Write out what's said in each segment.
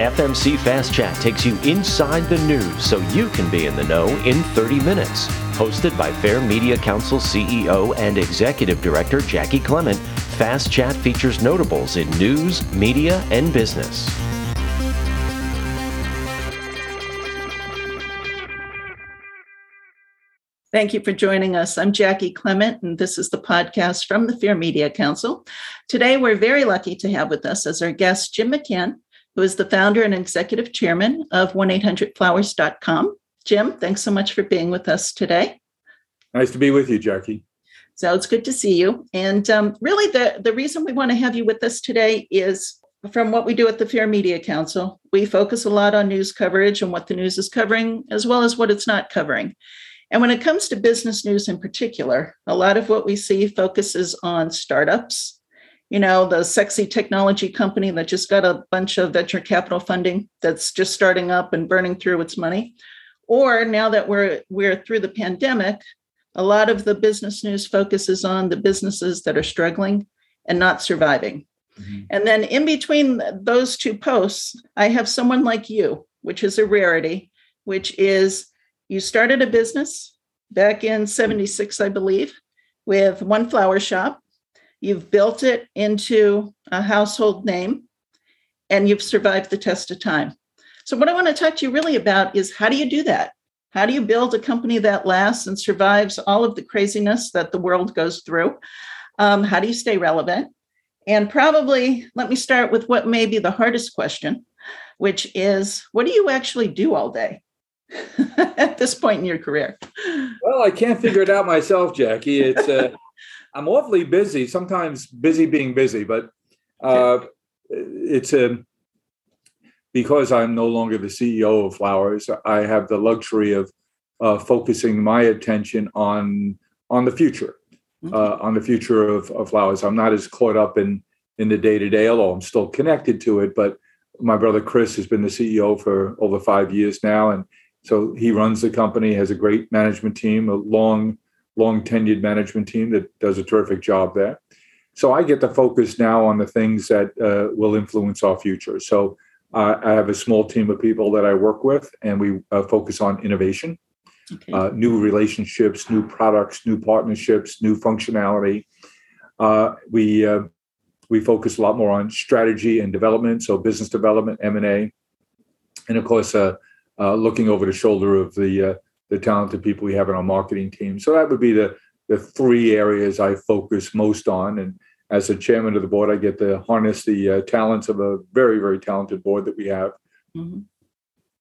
FMC Fast Chat takes you inside the news so you can be in the know in 30 minutes. Hosted by Fair Media Council CEO and Executive Director Jaci Clement, Fast Chat features notables in news, media, and business. Thank you for joining us. I'm Jaci Clement, and this is the podcast from the Fair Media Council. Today, we're very lucky to have with us as our guest Jim McCann, who is the founder and executive chairman of 1-800-Flowers.com. Jim, thanks so much for being with us today. Nice to be with you, Jaci. So it's good to see you. And um, really, the, the reason we want to have you with us today is from what we do at the Fair Media Council. We focus a lot on news coverage and what the news is covering, as well as what it's not covering. And when it comes to business news in particular, a lot of what we see focuses on startups, you know, the sexy technology company that just got a bunch of venture capital funding that's just starting up and burning through its money. Or now that we're we're through the pandemic, a lot of the business news focuses on the businesses that are struggling and not surviving. Mm-hmm. And then in between those two posts, I have someone like you, which is a rarity, which is you started a business back in 76, I believe, with one flower shop You've built it into a household name and you've survived the test of time. So, what I want to talk to you really about is how do you do that? How do you build a company that lasts and survives all of the craziness that the world goes through? Um, how do you stay relevant? And probably let me start with what may be the hardest question, which is what do you actually do all day at this point in your career? Well, I can't figure it out myself, Jaci. It's uh, I'm awfully busy. Sometimes busy being busy, but uh, it's a because I'm no longer the CEO of Flowers. I have the luxury of uh, focusing my attention on on the future, mm-hmm. uh, on the future of, of Flowers. I'm not as caught up in in the day to day, although I'm still connected to it. But my brother Chris has been the CEO for over five years now, and so he runs the company, has a great management team, a long long tenured management team that does a terrific job there. So I get to focus now on the things that uh, will influence our future. So uh, I have a small team of people that I work with, and we uh, focus on innovation, okay. Uh, new relationships, new products, new partnerships, new functionality. Uh, we uh, we focus a lot more on strategy and development, so business development, M and A, and of course, looking over the shoulder of the the talented people we have in our marketing team. So that would be the the three areas I focus most on. And as the chairman of the board, I get to harness the uh, talents of a very very talented board that we have mm-hmm.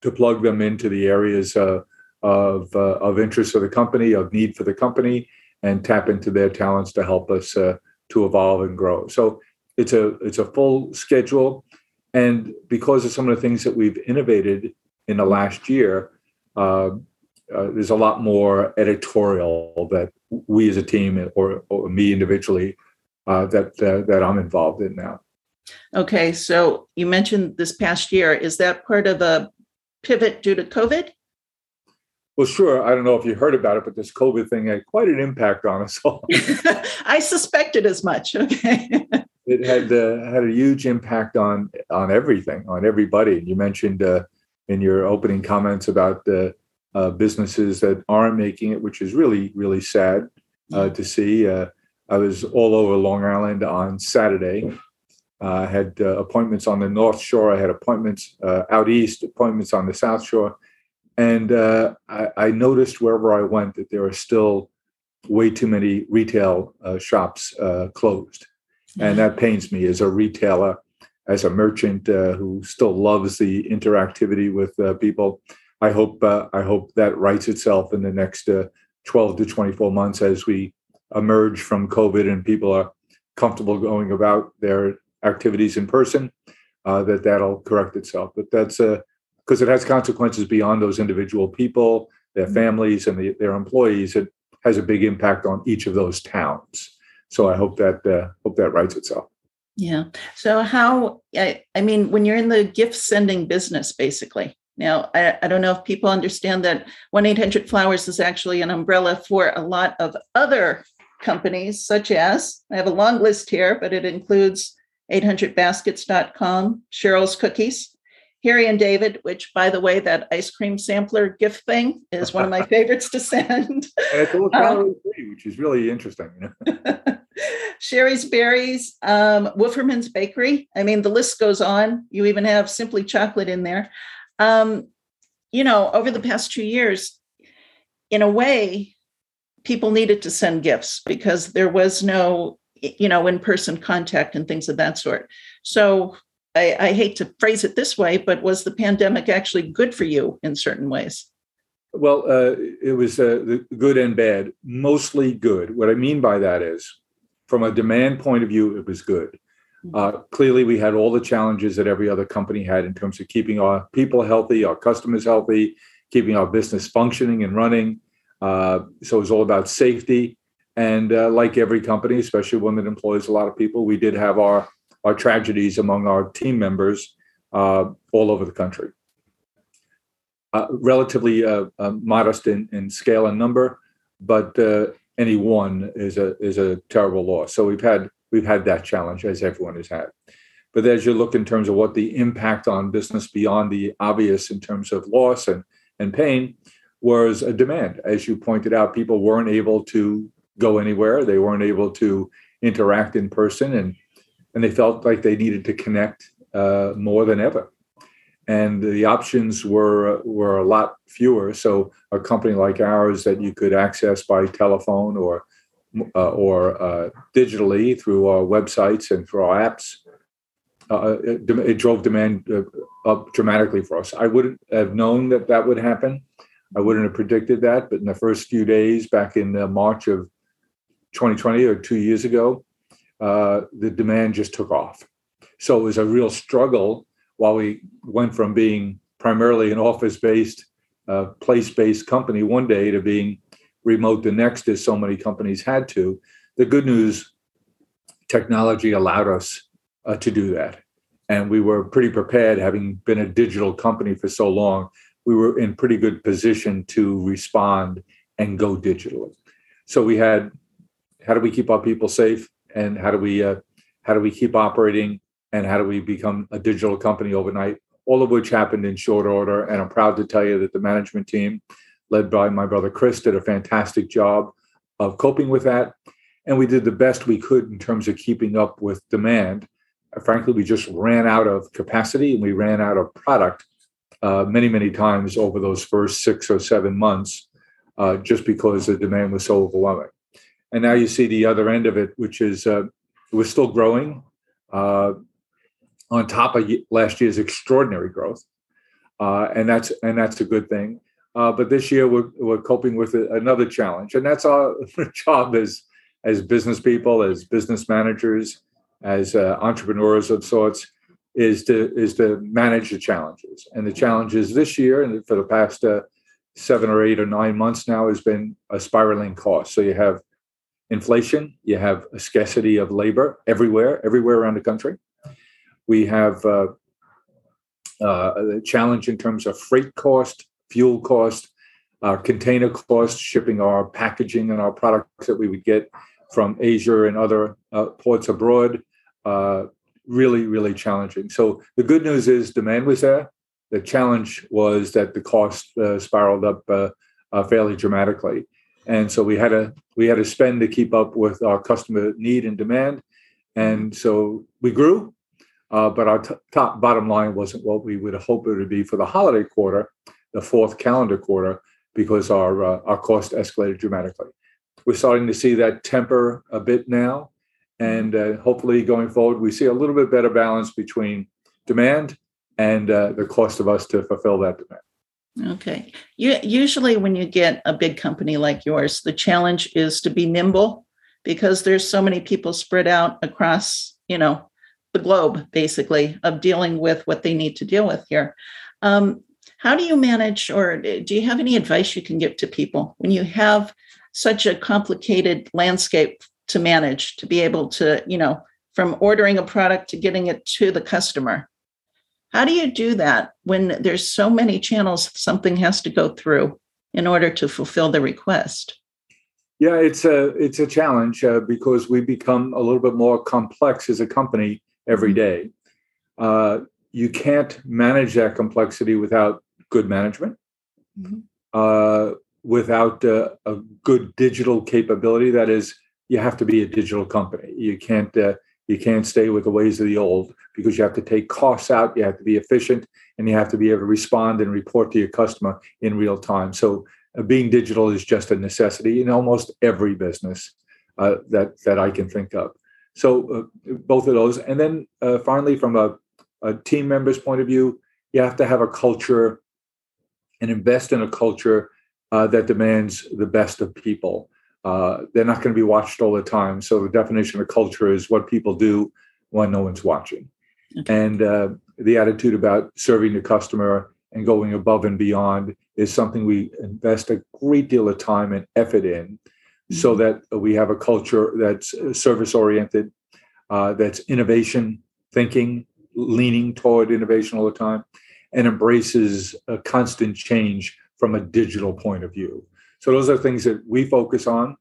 to plug them into the areas uh, of uh, of interest for the company, of need for the company, and tap into their talents to help us uh, to evolve and grow. So it's a it's a full schedule, and because of some of the things that we've innovated in the last year. Uh, uh, there's a lot more editorial that we as a team or, or me individually uh, that uh, that I'm involved in now. Okay, so you mentioned this past year. Is that part of a pivot due to COVID? Well, sure. I don't know if you heard about it, but this COVID thing had quite an impact on us all. I suspected as much. Okay. it had uh, had a huge impact on on everything, on everybody. You mentioned uh, in your opening comments about the uh, businesses that aren't making it, which is really, really sad uh, to see. Uh, I was all over Long Island on Saturday. I had uh, appointments on the North Shore. I had appointments uh, out east, appointments on the South Shore. And uh, I, I, noticed wherever I went that there are still way too many retail shops closed. And that pains me as a retailer, as a merchant who still loves the interactivity with people. I hope uh, I hope that writes itself in the next uh, 12 to 24 months as we emerge from COVID and people are comfortable going about their activities in person. Uh, that that'll correct itself. But that's a because it has consequences beyond those individual people, their mm-hmm. families, and the, their employees. It has a big impact on each of those towns. So I hope that uh, hope that writes itself. Yeah. So how I, I mean, when you're in the gift sending business, basically. Now, I, I don't know if people understand that 1 800 Flowers is actually an umbrella for a lot of other companies, such as I have a long list here, but it includes 800baskets.com, Cheryl's Cookies, Harry and David, which, by the way, that ice cream sampler gift thing is one of my favorites to send. and it's all calorie free, which is really interesting. Shari's Berries, um, Wolferman's Bakery. I mean, the list goes on. You even have Simply Chocolate in there. Um, you know, over the past two years, in a way, people needed to send gifts because there was no, you know, in person contact and things of that sort. So I, I, hate to phrase it this way, but was the pandemic actually good for you in certain ways? Well, uh, it was uh, good and bad, mostly good. What I mean by that is, from a demand point of view, it was good. Mm-hmm. Uh, clearly, we had all the challenges that every other company had in terms of keeping our people healthy, our customers healthy, keeping our business functioning and running. Uh, so it was all about safety. And uh, like every company, especially one that employs a lot of people, we did have our our tragedies among our team members uh, all over the country. Uh, relatively uh, modest in, in, scale and number, but any one is a is a terrible loss. So we've had we've had that challenge as everyone has had. But as you look in terms of what the impact on business beyond the obvious in terms of loss and, and pain was a demand. As you pointed out, people weren't able to go anywhere. They weren't able to interact in person and and they felt like they needed to connect uh, more than ever. And the options were were a lot fewer. So a company like ours that you could access by telephone or uh, or uh, digitally through our websites and through our apps, uh, it, it, drove demand uh, up dramatically for us. I wouldn't have known that that would happen. I wouldn't have predicted that. But in the first few days back in uh, March of 2020 or two years ago, uh, the demand just took off. So it was a real struggle while we went from being primarily an office based, place based company one day to being remote the next, as so many companies had to. The good news technology allowed us uh, to do that. And we were pretty prepared, having been a digital company for so long, we were in pretty good position to respond and go digitally. So we had how do we keep our people safe? and how do we uh, how do we keep operating and how do we become a digital company overnight all of which happened in short order and i'm proud to tell you that the management team led by my brother chris did a fantastic job of coping with that. And we did the best we could in terms of keeping up with demand. Frankly we just ran out of capacity and we ran out of product uh, many many times over those first six or seven months uh, just because the demand was so overwhelming. And now you see the other end of it, which is uh, we're still growing uh, on top of last year's extraordinary growth, uh, and that's and that's a good thing. Uh, but this year we're we're coping with another challenge, and that's our job as as business people, as business managers, as uh, entrepreneurs of sorts, is to is to manage the challenges. And the challenges this year and for the past uh, seven or eight or nine months now has been a spiraling cost. So you have inflation, you have a scarcity of labor everywhere, everywhere around the country. We have uh, uh, a challenge in terms of freight cost, fuel cost, uh, container cost, shipping our packaging and our products that we would get from Asia and other uh, ports abroad. Uh, really, really challenging. So the good news is demand was there. The challenge was that the cost uh, spiraled up fairly dramatically and so we had to we had to spend to keep up with our customer need and demand and so we grew uh, but our t- top bottom line wasn't what we would hope it would be for the holiday quarter the fourth calendar quarter because our uh, our cost escalated dramatically we're starting to see that temper a bit now and uh, hopefully going forward we see a little bit better balance between demand and uh, the cost of us to fulfill that demand Okay. You, usually, when you get a big company like yours, the challenge is to be nimble because there's so many people spread out across, you know, the globe, basically, of dealing with what they need to deal with here. Um, how do you manage, or do you have any advice you can give to people when you have such a complicated landscape to manage to be able to, you know, from ordering a product to getting it to the customer? How do you do that when there's so many channels something has to go through in order to fulfill the request? Yeah, it's a it's a challenge uh, because we become a little bit more complex as a company every mm-hmm. Uh, you can't manage that complexity without good management, mm-hmm. uh, without uh, a good digital capability. That is, you have to be a digital company. You can't uh, you can't stay with the ways of the old because you have to take costs out. You have to be efficient, and you have to be able to respond and report to your customer in real time. So, uh, being digital is just a necessity in almost every business uh, that that I can think of. So, uh, both of those, and then finally, from a a team member's point of view, you have to have a culture and invest in a culture uh, that demands the best of people. Uh, they're not going to be watched all the time. So the definition of culture is what people do when no one's watching. Okay. And uh, the attitude about serving the customer and going above and beyond is something we invest a great deal of time and effort in mm-hmm. so that we have a culture that's service oriented, uh, that's innovation thinking, leaning toward innovation all the time and embraces a constant change from a digital point of view. So those are things that we focus on,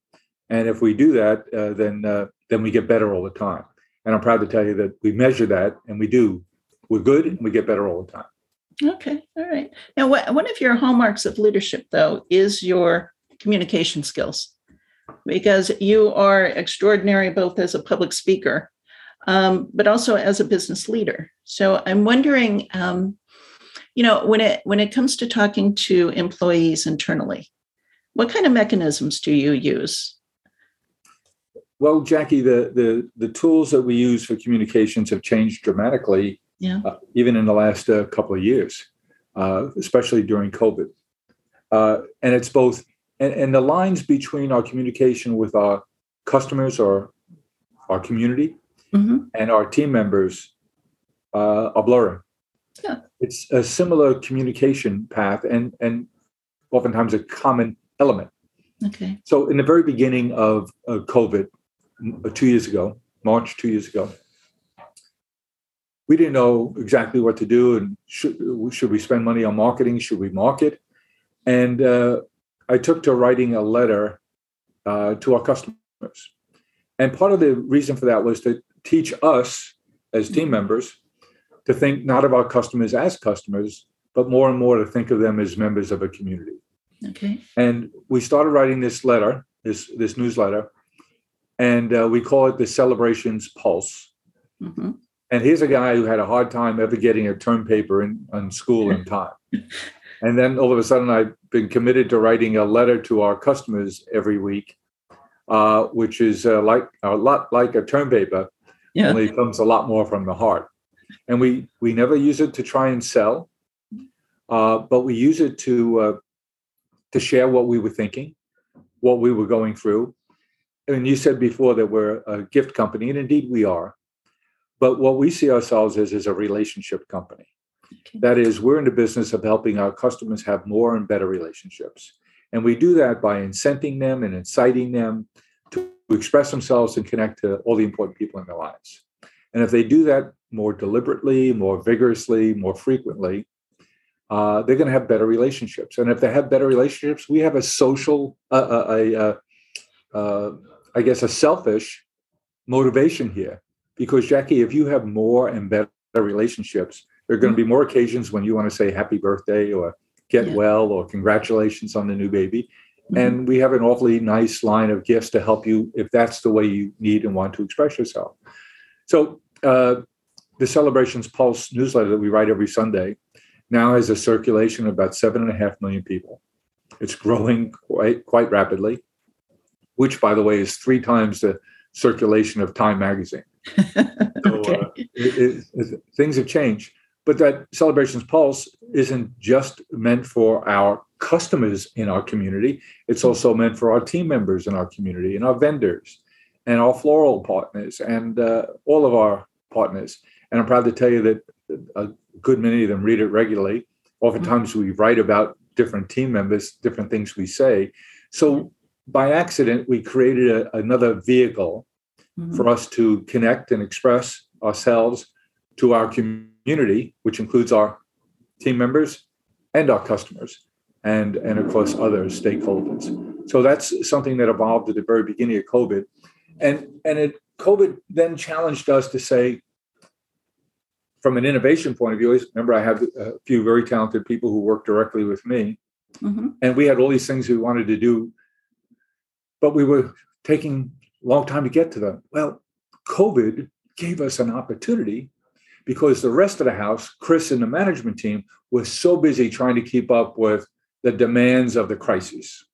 and if we do that, uh, then uh, then we get better all the time. And I'm proud to tell you that we measure that, and we do. We're good, and we get better all the time. Okay, all right. Now, one of your hallmarks of leadership, though, is your communication skills, because you are extraordinary both as a public speaker um, but also as a business leader. So I'm wondering, um, you know, when it when it comes to talking to employees internally, what kind of mechanisms do you use? Well, Jaci, the the the tools that we use for communications have changed dramatically, yeah. uh, even in the last uh, couple of years, uh, especially during COVID. Uh, and it's both, and, and the lines between our communication with our customers or our community mm-hmm. and our team members uh, are blurring. Yeah. It's a similar communication path and and oftentimes a common element. Okay. So in the very beginning of, of COVID, uh, two years ago, March two years ago, we didn't know exactly what to do and should should we spend money on marketing? Should we market? And uh, I took to writing a letter uh, to our customers. And part of the reason for that was to teach us as team members to think not of our customers as customers, but more and more to think of them as members of a community. Okay. And we started writing this letter, this this newsletter, and uh, we call it the Celebrations Pulse. Mm-hmm. And here's a guy who had a hard time ever getting a term paper in, school in time. and then all of a sudden, I've been committed to writing a letter to our customers every week, uh, which is uh, like a lot like a term paper, yeah. only comes a lot more from the heart. And we we never use it to try and sell, uh, but we use it to uh, to share what we were thinking, what we were going through. And you said before that we're a gift company, and indeed we are. But what we see ourselves as is a relationship company. Okay. That is, we're in the business of helping our customers have more and better relationships. And we do that by incenting them and inciting them to express themselves and connect to all the important people in their lives. And if they do that more deliberately, more vigorously, more frequently, uh, they're going to have better relationships. And if they have better relationships, we have a social, uh, a, a, I guess, a selfish motivation here. Because Jaci, if you have more and better relationships, there are going to be more occasions when you want to say happy birthday or get yeah. well or congratulations on the new baby. Mm-hmm. And we have an awfully nice line of gifts to help you if that's the way you need and want to express yourself. So, uh, the Celebrations Pulse newsletter that we write every Sunday now has a circulation of about seven and a half million people. It's growing quite quite rapidly, which, by the way, is three times the circulation of Time magazine. so, okay. uh, it, it, things have changed. But that Celebrations Pulse isn't just meant for our customers in our community, it's also meant for our team members in our community and our vendors and our floral partners and uh, all of our partners. And I'm proud to tell you that a good many of them read it regularly Oftentimes we write about different team members, different things we say. So by accident, we created a, another vehicle mm-hmm. for us to connect and express ourselves to our community, which includes our team members and our customers, and, and of course, other stakeholders. So that's something that evolved at the very beginning of COVID. And, and it, COVID then challenged us to say, from an innovation point of view, remember I have a few very talented people who work directly with me, mm-hmm. and we had all these things we wanted to do, but we were taking a long time to get to them. Well, COVID gave us an opportunity because the rest of the house, Chris and the management team, was so busy trying to keep up with the demands of the crisis.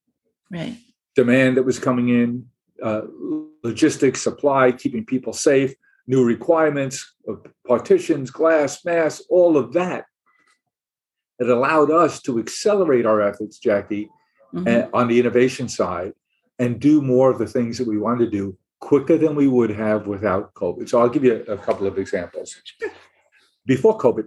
Right. Demand that was coming in, uh, logistics, supply, keeping people safe, new requirements of partitions, glass, mass, all of that. It allowed us to accelerate our efforts, Jaci, mm-hmm. uh, on the innovation side and do more of the things that we wanted to do quicker than we would have without COVID. So I'll give you a, a couple of examples. Before COVID,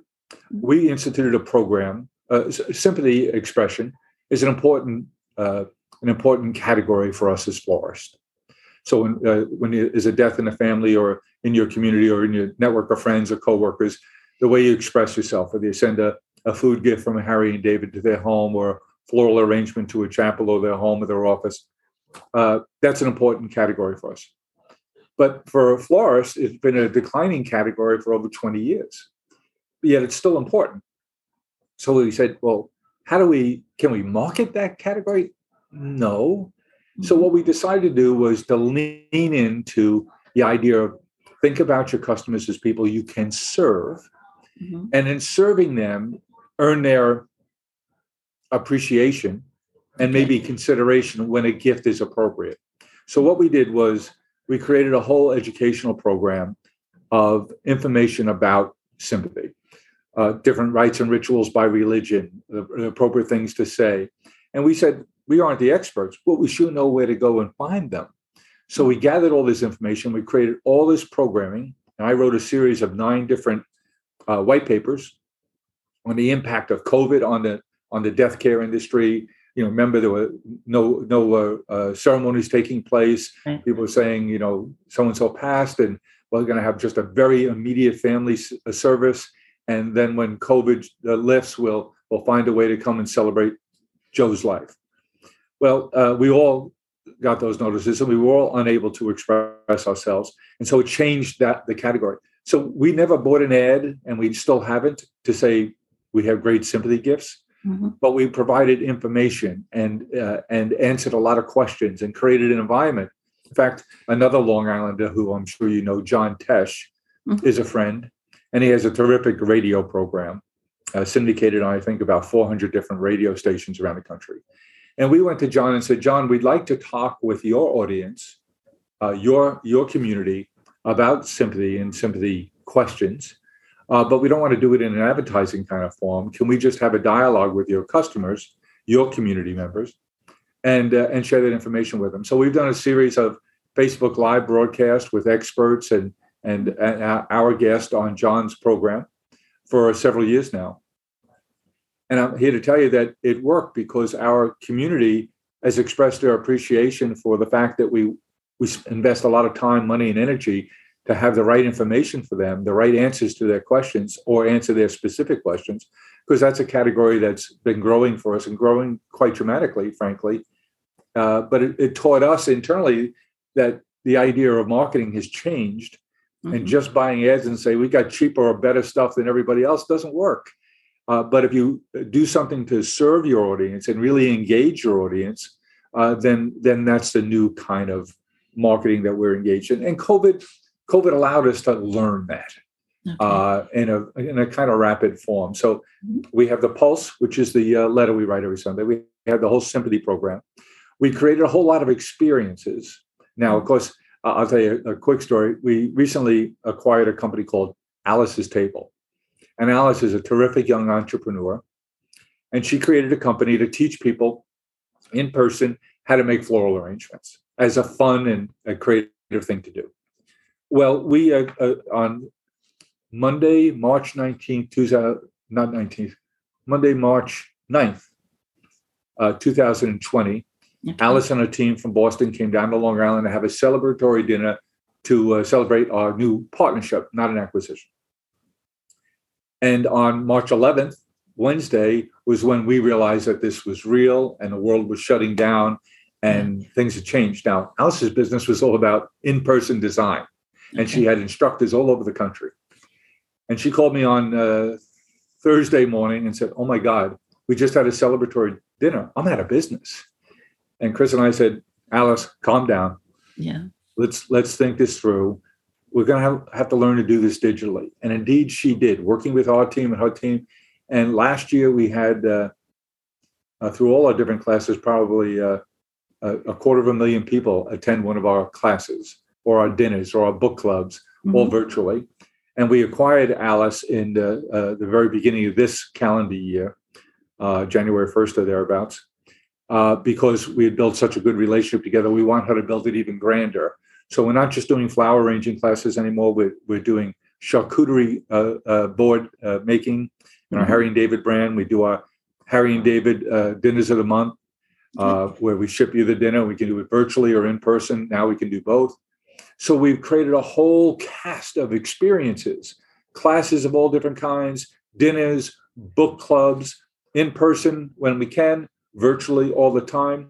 we instituted a program. Uh, sympathy expression is an important uh, an important category for us as florists. So when uh, there's a death in the family or in your community or in your network of friends or coworkers, the way you express yourself, whether you send a, a food gift from Harry and David to their home or floral arrangement to a chapel or their home or their office, uh, that's an important category for us. But for a florist, it's been a declining category for over 20 years. Yet it's still important. So we said, well, how do we can we market that category? No. So what we decided to do was to lean into the idea of think about your customers as people you can serve. Mm-hmm. And in serving them, earn their appreciation and maybe consideration when a gift is appropriate. So what we did was we created a whole educational program of information about sympathy, uh, different rites and rituals by religion, the, the appropriate things to say. And we said, we aren't the experts, but we should know where to go and find them. So we gathered all this information, we created all this programming, and I wrote a series of nine different uh, white papers on the impact of COVID on the on the death care industry, you know, remember there were no no uh, uh, ceremonies taking place. People were saying, you know, so and so passed, and we're going to have just a very immediate family uh, service. And then when COVID uh, lifts, we'll we'll find a way to come and celebrate Joe's life. Well, uh, we all got those notices, and we were all unable to express ourselves, and so it changed that the category. So we never bought an ad, and we still haven't to say we have great sympathy gifts Mm-hmm. But we provided information and uh, and answered a lot of questions and created an environment. In fact, another Long Islander who I'm sure you know, John Tesh, mm-hmm. is a friend, and he has a terrific radio program, uh, syndicated on I think about 400 different radio stations around the country. And we went to John and said, John, we'd like to talk with your audience, uh, your your community about sympathy and sympathy questions uh, but we don't want to do it in an advertising kind of form. Can we just have a dialogue with your customers, your community members, and uh, and share that information with them? So we've done a series of Facebook Live broadcasts with experts and and, and our guest on John's program for several years now. And I'm here to tell you that it worked because our community has expressed their appreciation for the fact that we we invest a lot of time, money, and energy to have the right information for them, the right answers to their questions, or answer their specific questions, because that's a category that's been growing for us and growing quite dramatically, frankly. Uh, but it, it, taught us internally that the idea of marketing has changed, mm-hmm. and just buying ads and say we got cheaper or better stuff than everybody else doesn't work. Uh, but if you do something to serve your audience and really engage your audience, uh, then then that's the new kind of marketing that we're engaged in. And COVID COVID allowed us to learn that okay. uh, in a in a kind of rapid form. So mm-hmm. we have the Pulse, which is the uh, letter we write every Sunday. We have the whole sympathy program. We created a whole lot of experiences. Now, of course, uh, I'll tell you a quick story. We recently acquired a company called Alice's Table, and Alice is a terrific young entrepreneur, and she created a company to teach people in person how to make floral arrangements as a fun and a creative thing to do. Well, we uh, uh, on Monday, March 19th, 2000, not 19th, Monday, March 9th, uh, 2020, okay. Alice and her team from Boston came down to Long Island to have a celebratory dinner to uh, celebrate our new partnership, not an acquisition. And on March 11th, Wednesday, was when we realized that this was real and the world was shutting down and yeah. things had changed. Now, Alice's business was all about in person design, and okay. she had instructors all over the country. And she called me on uh, Thursday morning and said, Oh my God, we just had a celebratory dinner. I'm out of business. And Chris and I said, Alice, calm down. Yeah. Let's let's think this through. We're going to have, have to learn to do this digitally. And indeed, she did, working with our team and her team. And last year, we had, uh, uh, through all our different classes, probably uh, a, a, quarter of a million people attend one of our classes or our dinners or our book clubs, mm-hmm. all virtually. And we acquired Alice in the, uh, the very beginning of this calendar year, uh, January 1st or thereabouts, uh, because we had built such a good relationship together. We want her to build it even grander. So we're not just doing flower arranging classes anymore. We're, we're doing charcuterie uh, uh, board uh, making in our mm-hmm. Harry and David brand. We do our Harry and David dinners of the month, where we ship you the dinner. We can do it virtually or in person. Now we can do both. So we've created a whole cast of experiences, classes of all different kinds, dinners, book clubs, in person when we can, virtually all the time.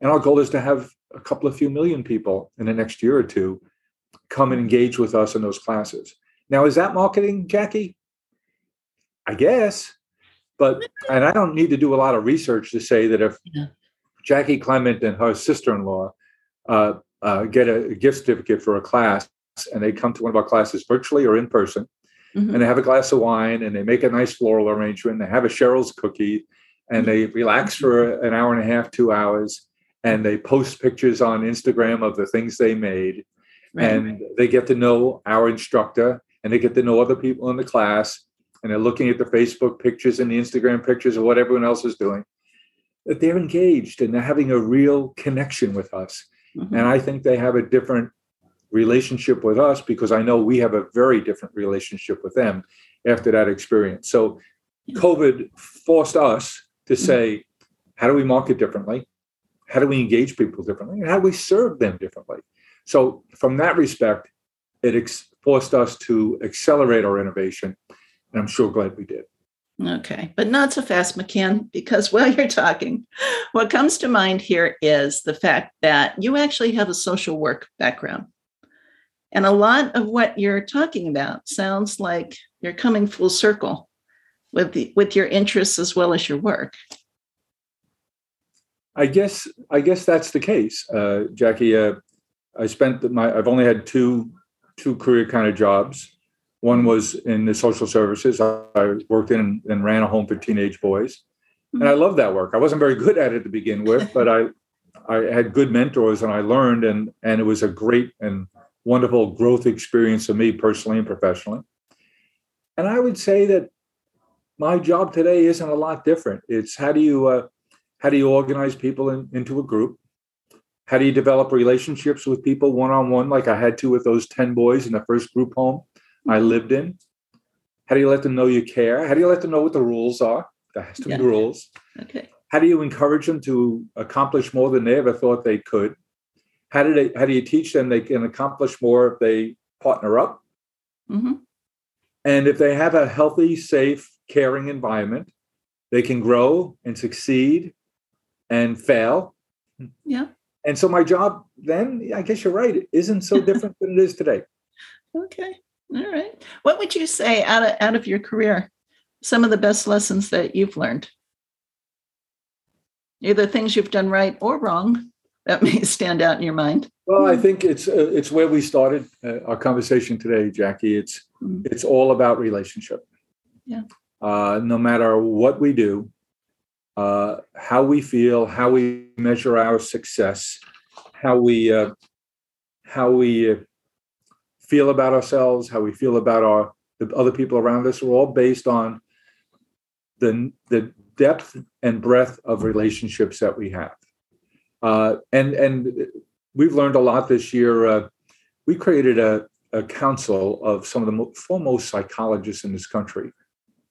And our goal is to have a couple of few million people in the next year or two come and engage with us in those classes. Now, is that marketing, Jaci? I guess. But, and I don't need to do a lot of research to say that if yeah. Jaci Clement and her sister in law uh, uh, get a gift certificate for a class and they come to one of our classes virtually or in person mm-hmm. and they have a glass of wine and they make a nice floral arrangement they have a cheryl's cookie and they mm-hmm. relax for an hour and a half two hours and they post pictures on instagram of the things they made right. and they get to know our instructor and they get to know other people in the class and they're looking at the facebook pictures and the instagram pictures of what everyone else is doing that they're engaged and they're having a real connection with us Mm-hmm. And I think they have a different relationship with us because I know we have a very different relationship with them after that experience. So COVID forced us to mm-hmm. say, how do we market differently? How do we engage people differently? And how do we serve them differently? So, from that respect, it ex- forced us to accelerate our innovation. And I'm sure glad we did. Okay, but not so fast, McCann, because while you're talking, what comes to mind here is the fact that you actually have a social work background. And a lot of what you're talking about sounds like you're coming full circle with the, with your interests as well as your work. I guess I guess that's the case, uh, Jaci. Uh, I spent my I've only had two two career kind of jobs. One was in the social services. I worked in and ran a home for teenage boys, and I loved that work. I wasn't very good at it to begin with, but I I had good mentors and I learned, and and it was a great and wonderful growth experience for me personally and professionally. And I would say that my job today isn't a lot different. It's how do you uh, how do you organize people in, into a group? How do you develop relationships with people one on one, like I had to with those ten boys in the first group home? I lived in? How do you let them know you care? How do you let them know what the rules are? There has to yeah. be rules. Okay. How do you encourage them to accomplish more than they ever thought they could? How do they? How do you teach them they can accomplish more if they partner up? Mm-hmm. And if they have a healthy, safe, caring environment, they can grow and succeed and fail. Yeah. And so my job then, I guess you're right, isn't so different than it is today. Okay. All right. What would you say out of out of your career? Some of the best lessons that you've learned, either things you've done right or wrong, that may stand out in your mind. Well, I think it's uh, it's where we started uh, our conversation today, Jaci. It's mm-hmm. it's all about relationship. Yeah. Uh, no matter what we do, uh, how we feel, how we measure our success, how we uh, how we uh, feel about ourselves, how we feel about our the other people around us, are all based on the the depth and breadth of relationships that we have. Uh, and and we've learned a lot this year. Uh, we created a, a council of some of the foremost psychologists in this country,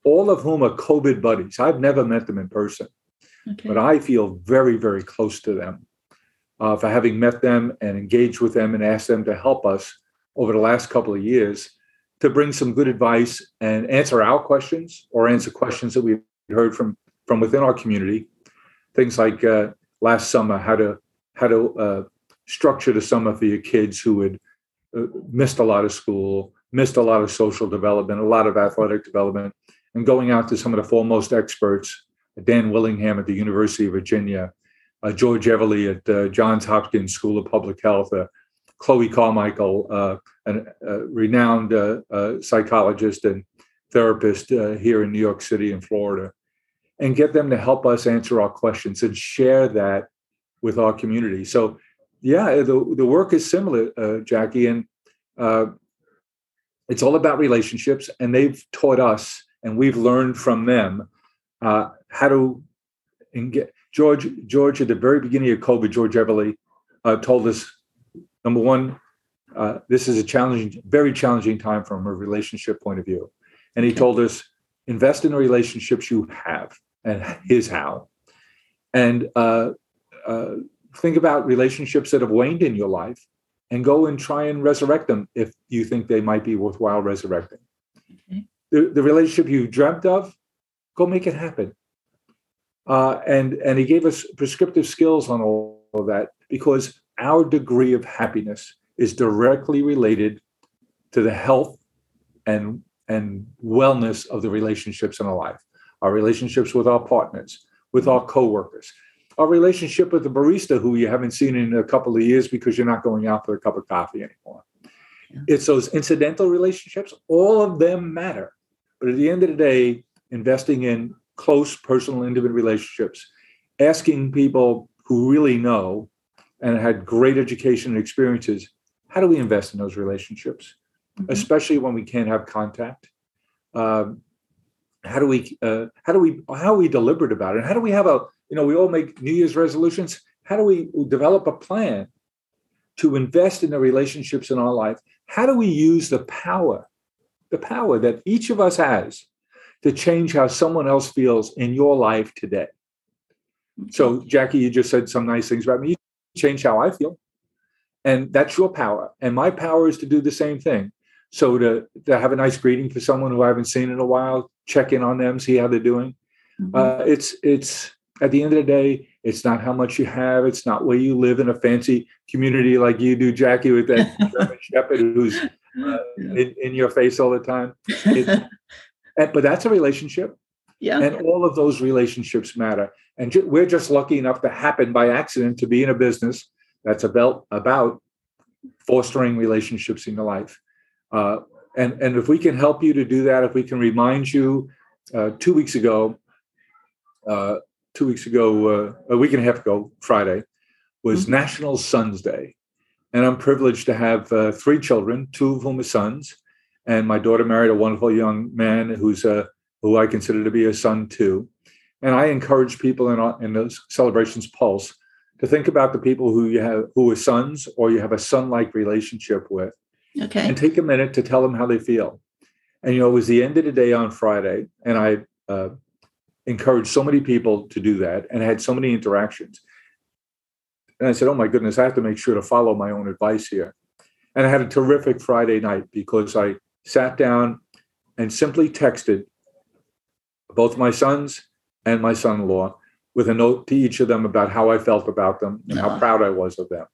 all of whom are COVID buddies. I've never met them in person, but I feel very, very close to them uh, for having met them and engaged with them and asked them to help us over the last couple of years to bring some good advice and answer our questions or answer questions that we've heard from from within our community. Things like uh, last summer, how to how to uh, structure the summer for your kids who had uh, missed a lot of school, missed a lot of social development, a lot of athletic development, and going out to some of the foremost experts, Dan Willingham at the University of Virginia, uh, George Everly at uh, Johns Hopkins School of Public Health, uh, Chloe Carmichael, uh, a renowned uh, uh, psychologist and therapist here in New York City and Florida, and get them to help us answer our questions and share that with our community. So, yeah, the, the work is similar, Jaci, and it's all about relationships, and they've taught us, and we've learned from them how to get George, George, at the very beginning of COVID, George Everly uh, told us, number one, uh, this is a challenging, very challenging time from a relationship point of view. And he told us, invest in the relationships you have, and here's how. And uh, uh, think about relationships that have waned in your life and go and try and resurrect them if you think they might be worthwhile resurrecting. Okay. The, the relationship you dreamt of, go make it happen. Uh, and and he gave us prescriptive skills on all of that because our degree of happiness is directly related to the health and and wellness of the relationships in our life. Our relationships with our partners with our coworkers. Our relationship with the barista who you haven't seen in a couple of years because you're not going out for a cup of coffee anymore. Yeah. it's those incidental relationships all of them matter. But at the end of the day investing in close personal intimate relationships asking people who really know and had great education and experiences how do we invest in those relationships? Mm-hmm. especially when we can't have contact. Um, how do we uh, how do we how are we deliberate about it? And how do we have a you know we all make new year's resolutions. How do we develop a plan to invest in the relationships in our life? How do we use the power the power that each of us has to change how someone else feels in your life today. So, Jaci, you just said some nice things about me. You change how I feel. And that's your power. And my power is to do the same thing. So, to, to have a nice greeting for someone who I haven't seen in a while, check in on them, see how they're doing. Mm-hmm. Uh, it's, it's, at the end of the day, it's not how much you have. It's not where you live in a fancy community like you do, Jaci, with that German Shepherd who's uh, in, in, your face all the time. but that's a relationship. Yeah. And all of those relationships matter. And ju- we're just lucky enough to happen by accident to be in a business that's about about fostering relationships in your life. Uh, and and if we can help you to do that, if we can remind you, uh, two weeks ago, uh, two weeks ago, uh, a week and a half ago, Friday, was mm-hmm. National Sons Day, and I'm privileged to have uh, three children, two of whom are sons, and my daughter married a wonderful young man who's a who I consider to be a son too. And I encourage people in in those celebrations pulse to think about the people who you have who are sons or you have a son-like relationship with. Okay. And take a minute to tell them how they feel. And you know, it was the end of the day on Friday, and I uh, encouraged so many people to do that and had so many interactions. And I said, "Oh my goodness, I have to make sure to follow my own advice here." And I had a terrific Friday night because I sat down and simply texted both my sons and my son in law with a note to each of them about how I felt about them and how proud I was of them.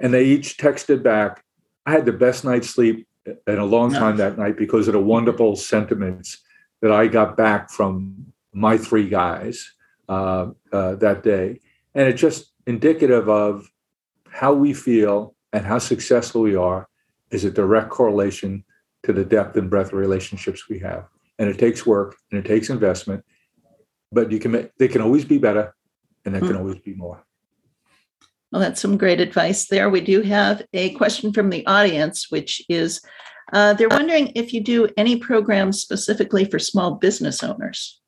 And they each texted back. I had the best night's sleep in a long time that night because of the wonderful sentiments that I got back from my three guys uh, uh, that day. And it's just indicative of how we feel and how successful we are is a direct correlation to the depth and breadth of relationships we have. And it takes work and it takes investment, but you can make, they can always be better and there mm-hmm. can always be more. Well, that's some great advice there. We do have a question from the audience, which is uh, they're wondering if you do any programs specifically for small business owners.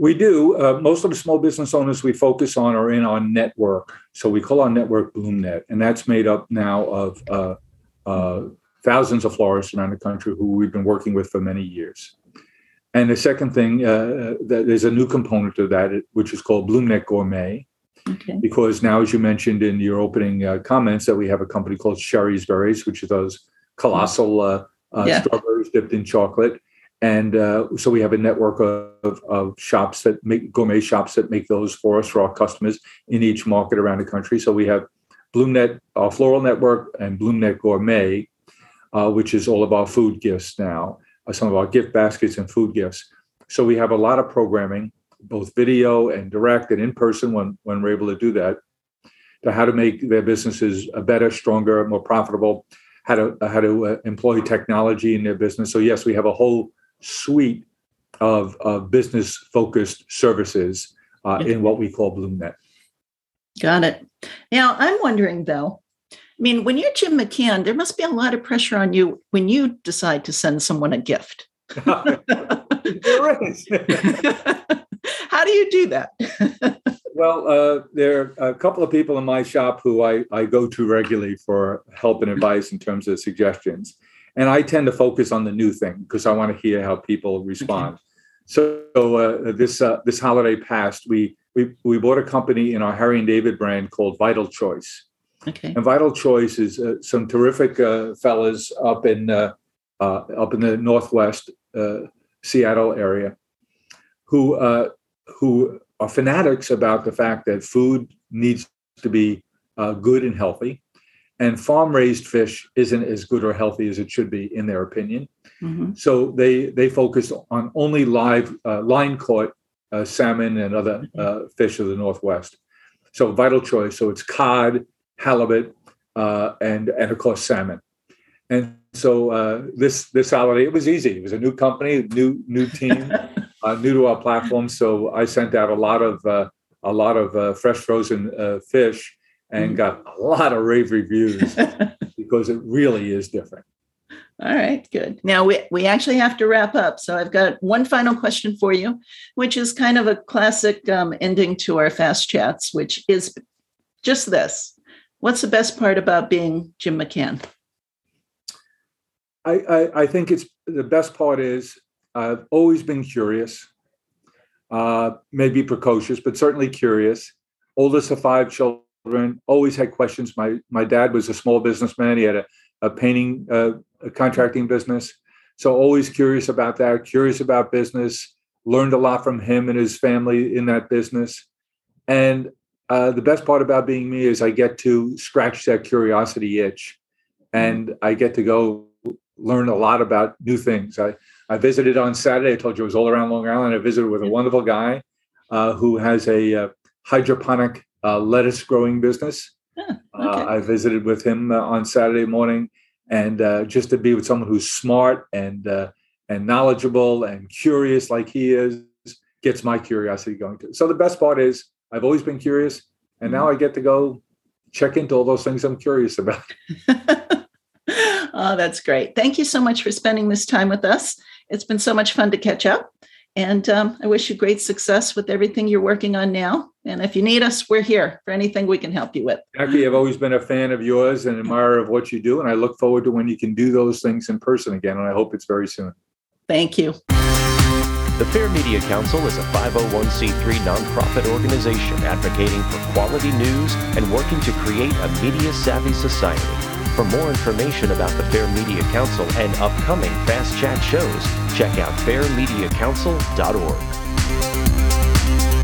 We do. Uh, most of the small business owners we focus on are in our network. So we call our network BloomNet, and that's made up now of uh, uh, thousands of florists around the country who we've been working with for many years. And the second thing, uh, that there's a new component to that, which is called BloomNet Gourmet. Okay. Because now, as you mentioned in your opening uh, comments, that we have a company called Shari's Berries, which are those colossal uh, uh, yeah. strawberries dipped in chocolate. And uh, so we have a network of, of shops that make gourmet shops that make those for us for our customers in each market around the country. So we have BloomNet, our floral network, and BloomNet Gourmet, uh, which is all about food gifts now, uh, some of our gift baskets and food gifts. So we have a lot of programming, both video and direct and in person when, when we're able to do that, to how to make their businesses better, stronger, more profitable, how to how to uh, employ technology in their business. So yes, we have a whole suite of, of business focused services uh, in what we call BloomNet. Got it. Now I'm wondering though. I mean, when you're Jim McCann, there must be a lot of pressure on you when you decide to send someone a gift. there is. How do you do that? well, uh, there are a couple of people in my shop who I, I go to regularly for help and advice in terms of suggestions. And I tend to focus on the new thing because I want to hear how people respond. Okay. So uh, this uh, this holiday past, we, we we bought a company in our Harry and David brand called Vital Choice. Okay. And Vital Choice is uh, some terrific uh, fellas up in uh, up in the northwest Seattle area who who are fanatics about the fact that food needs to be uh, good and healthy, and farm raised fish isn't as good or healthy as it should be, in their opinion. Mm-hmm. So they they focus on only live uh, line caught uh, salmon and other mm-hmm. uh, fish of the Northwest. So vital choice. So it's cod, halibut, uh, and and of course salmon. And so uh, this this holiday, it was easy. It was a new company, new new team. uh, new to our platform, so I sent out a lot of uh, a lot of uh, fresh frozen uh, fish and mm. got a lot of rave reviews because it really is different. All right, good. Now we, we actually have to wrap up. So I've got one final question for you, which is kind of a classic um, ending to our fast chats, which is just this. What's the best part about being Jim McCann? I, I, I think it's the best part is I've always been curious, uh, maybe precocious, but certainly curious. Oldest of five children, always had questions. My my dad was a small businessman. He had a, a painting uh, a contracting business, so always curious about that. Curious about business. Learned a lot from him and his family in that business. And uh, the best part about being me is I get to scratch that curiosity itch, and I get to go learn a lot about new things. I I visited on Saturday. I told you I was all around Long Island. I visited with a wonderful guy uh, who has a uh, hydroponic uh, lettuce growing business. okay. Uh, I visited with him uh, on Saturday morning, and uh, just to be with someone who's smart and and knowledgeable and curious like he is gets my curiosity going too. So the best part is I've always been curious, and now mm-hmm. I get to go check into all those things I'm curious about. oh, that's great. Thank you so much for spending this time with us. It's been so much fun to catch up. And um, I wish you great success with everything you're working on now. And if you need us, we're here for anything we can help you with. Jaci, I've always been a fan of yours and admirer of what you do. And I look forward to when you can do those things in person again. And I hope it's very soon. Thank you. The Fair Media Council is a 501c3 nonprofit organization advocating for quality news and working to create a media savvy society. For more information about the Fair Media Council and upcoming Fast Chat shows, check out fairmediacouncil.org.